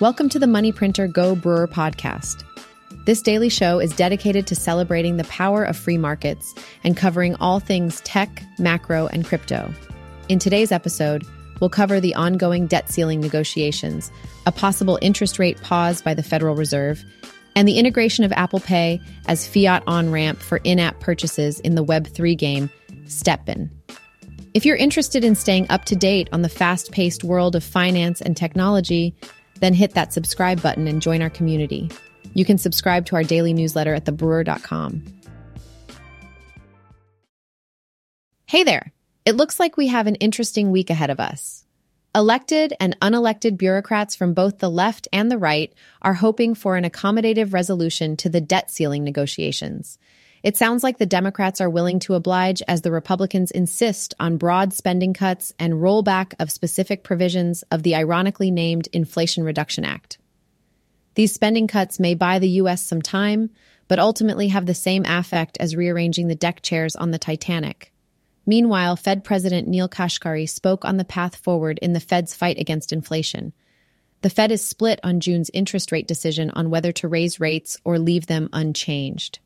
Welcome to the Money Printer Go Brrr podcast. This daily show is dedicated to celebrating the power of free markets and covering all things tech, macro, and crypto. In today's episode, we'll cover the ongoing debt ceiling negotiations, a possible interest rate pause by the Federal Reserve, and the integration of Apple Pay as fiat on ramp for in app purchases in the Web3 game, STEPN. If you're interested in staying up to date on the fast paced world of finance and technology, then hit that subscribe button and join our community. You can subscribe to our daily newsletter at thebrrr.com. Hey there! It looks like we have an interesting week ahead of us. Elected and unelected bureaucrats from both the left and the right are hoping for an accommodative resolution to the debt ceiling negotiations. It sounds like the Democrats are willing to oblige as the Republicans insist on broad spending cuts and rollback of specific provisions of the ironically named Inflation Reduction Act. These spending cuts may buy the U.S. some time, but ultimately have the same affect as rearranging the deck chairs on the Titanic. Meanwhile, Fed President Neel Kashkari spoke on the path forward in the Fed's fight against inflation. The Fed is split on June's interest rate decision on whether to raise rates or leave them unchanged.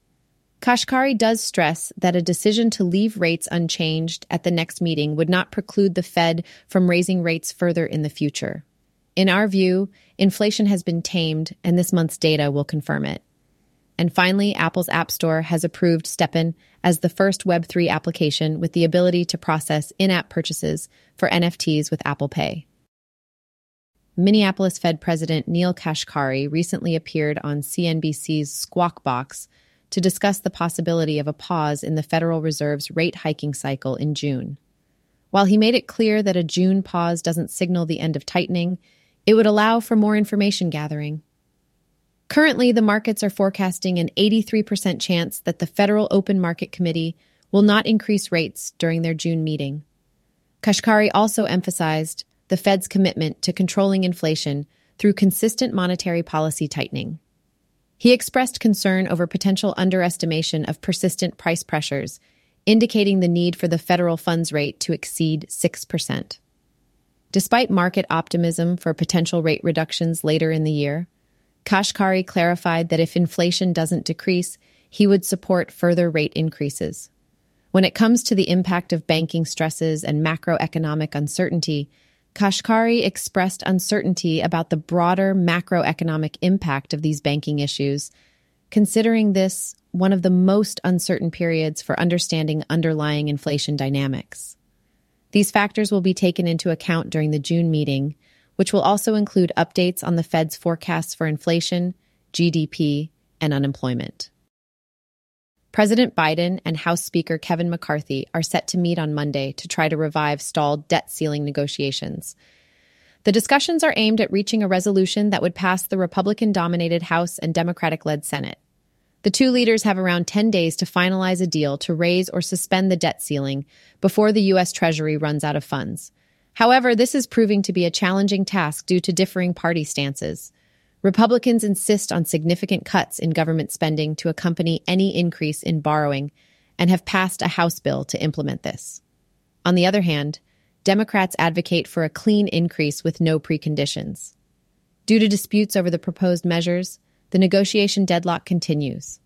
Kashkari does stress that a decision to leave rates unchanged at the next meeting would not preclude the Fed from raising rates further in the future. In our view, inflation has been tamed, and this month's data will confirm it. And finally, Apple's App Store has approved STEPN as the first Web3 application with the ability to process in app purchases for NFTs with Apple Pay. Minneapolis Fed President Neel Kashkari recently appeared on CNBC's Squawk Box to discuss the possibility of a pause in the Federal Reserve's rate hiking cycle in June. While he made it clear that a June pause doesn't signal the end of tightening, it would allow for more information gathering. Currently, the markets are forecasting an 83% chance that the Federal Open Market Committee will not increase rates during their June meeting. Kashkari also emphasized the Fed's commitment to controlling inflation through consistent monetary policy tightening. He expressed concern over potential underestimation of persistent price pressures, indicating the need for the federal funds rate to exceed 6%. Despite market optimism for potential rate reductions later in the year, Kashkari clarified that if inflation doesn't decrease, he would support further rate increases. When it comes to the impact of banking stresses and macroeconomic uncertainty, Kashkari expressed uncertainty about the broader macroeconomic impact of these banking issues, considering this one of the most uncertain periods for understanding underlying inflation dynamics. These factors will be taken into account during the June meeting, which will also include updates on the Fed's forecasts for inflation, GDP, and unemployment. President Biden and House Speaker Kevin McCarthy are set to meet on Monday to try to revive stalled debt ceiling negotiations. The discussions are aimed at reaching a resolution that would pass the Republican dominated House and Democratic led Senate. The two leaders have around 10 days to finalize a deal to raise or suspend the debt ceiling before the U.S. Treasury runs out of funds. However, this is proving to be a challenging task due to differing party stances. Republicans insist on significant cuts in government spending to accompany any increase in borrowing and have passed a House bill to implement this. On the other hand, Democrats advocate for a clean increase with no preconditions. Due to disputes over the proposed measures, the negotiation deadlock continues.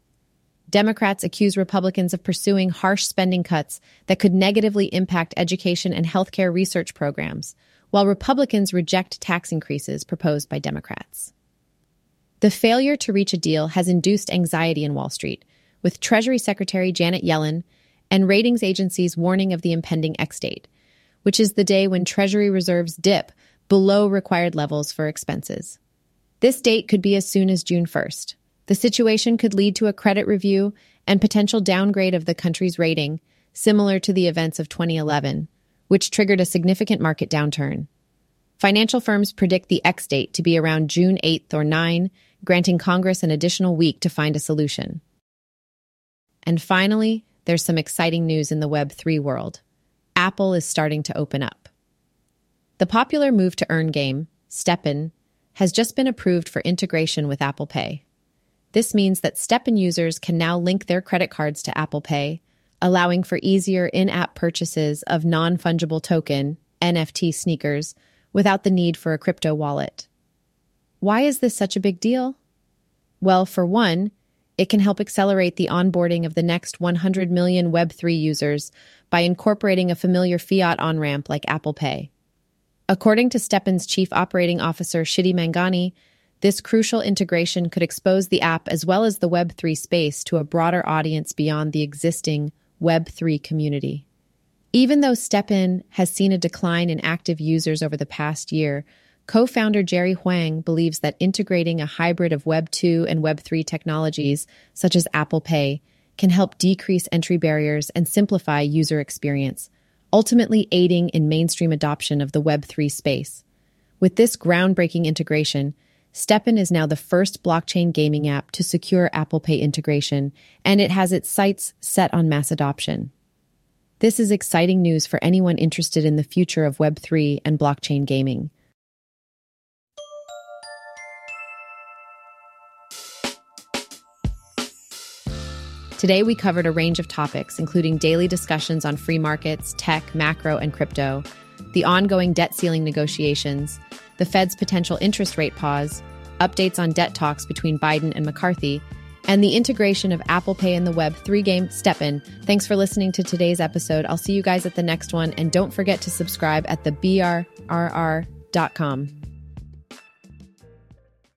Democrats accuse Republicans of pursuing harsh spending cuts that could negatively impact education and healthcare research programs, while Republicans reject tax increases proposed by Democrats. The failure to reach a deal has induced anxiety in Wall Street, with Treasury Secretary Janet Yellen and ratings agencies warning of the impending X date, which is the day when Treasury reserves dip below required levels for expenses. This date could be as soon as June 1st. The situation could lead to a credit review and potential downgrade of the country's rating, similar to the events of 2011, which triggered a significant market downturn. Financial firms predict the X date to be around June 8th or 9, granting Congress an additional week to find a solution. And finally, there's some exciting news in the Web3 world. Apple is starting to open up. The popular move to earn game, STEPN, has just been approved for integration with Apple Pay. This means that STEPN users can now link their credit cards to Apple Pay, allowing for easier in app purchases of non fungible token, NFT sneakers, without the need for a crypto wallet. Why is this such a big deal? Well, for one, it can help accelerate the onboarding of the next 100 million Web3 users by incorporating a familiar fiat on ramp like Apple Pay. According to STEPN's chief operating officer, Shiti Manghani, this crucial integration could expose the app as well as the Web3 space to a broader audience beyond the existing Web3 community. Even though STEPN has seen a decline in active users over the past year, Co founder Jerry Huang believes that integrating a hybrid of Web 2 and Web 3 technologies, such as Apple Pay, can help decrease entry barriers and simplify user experience, ultimately aiding in mainstream adoption of the Web 3 space. With this groundbreaking integration, STEPN is now the first blockchain gaming app to secure Apple Pay integration, and it has its sights set on mass adoption. This is exciting news for anyone interested in the future of Web3 and blockchain gaming. Today, we covered a range of topics, including daily discussions on free markets, tech, macro, and crypto, the ongoing debt ceiling negotiations, the Fed's potential interest rate pause, updates on debt talks between Biden and McCarthy, and the integration of Apple Pay in the Web 3 game STEPN. Thanks for listening to today's episode. I'll see you guys at the next one, and don't forget to subscribe at the BRRR.com.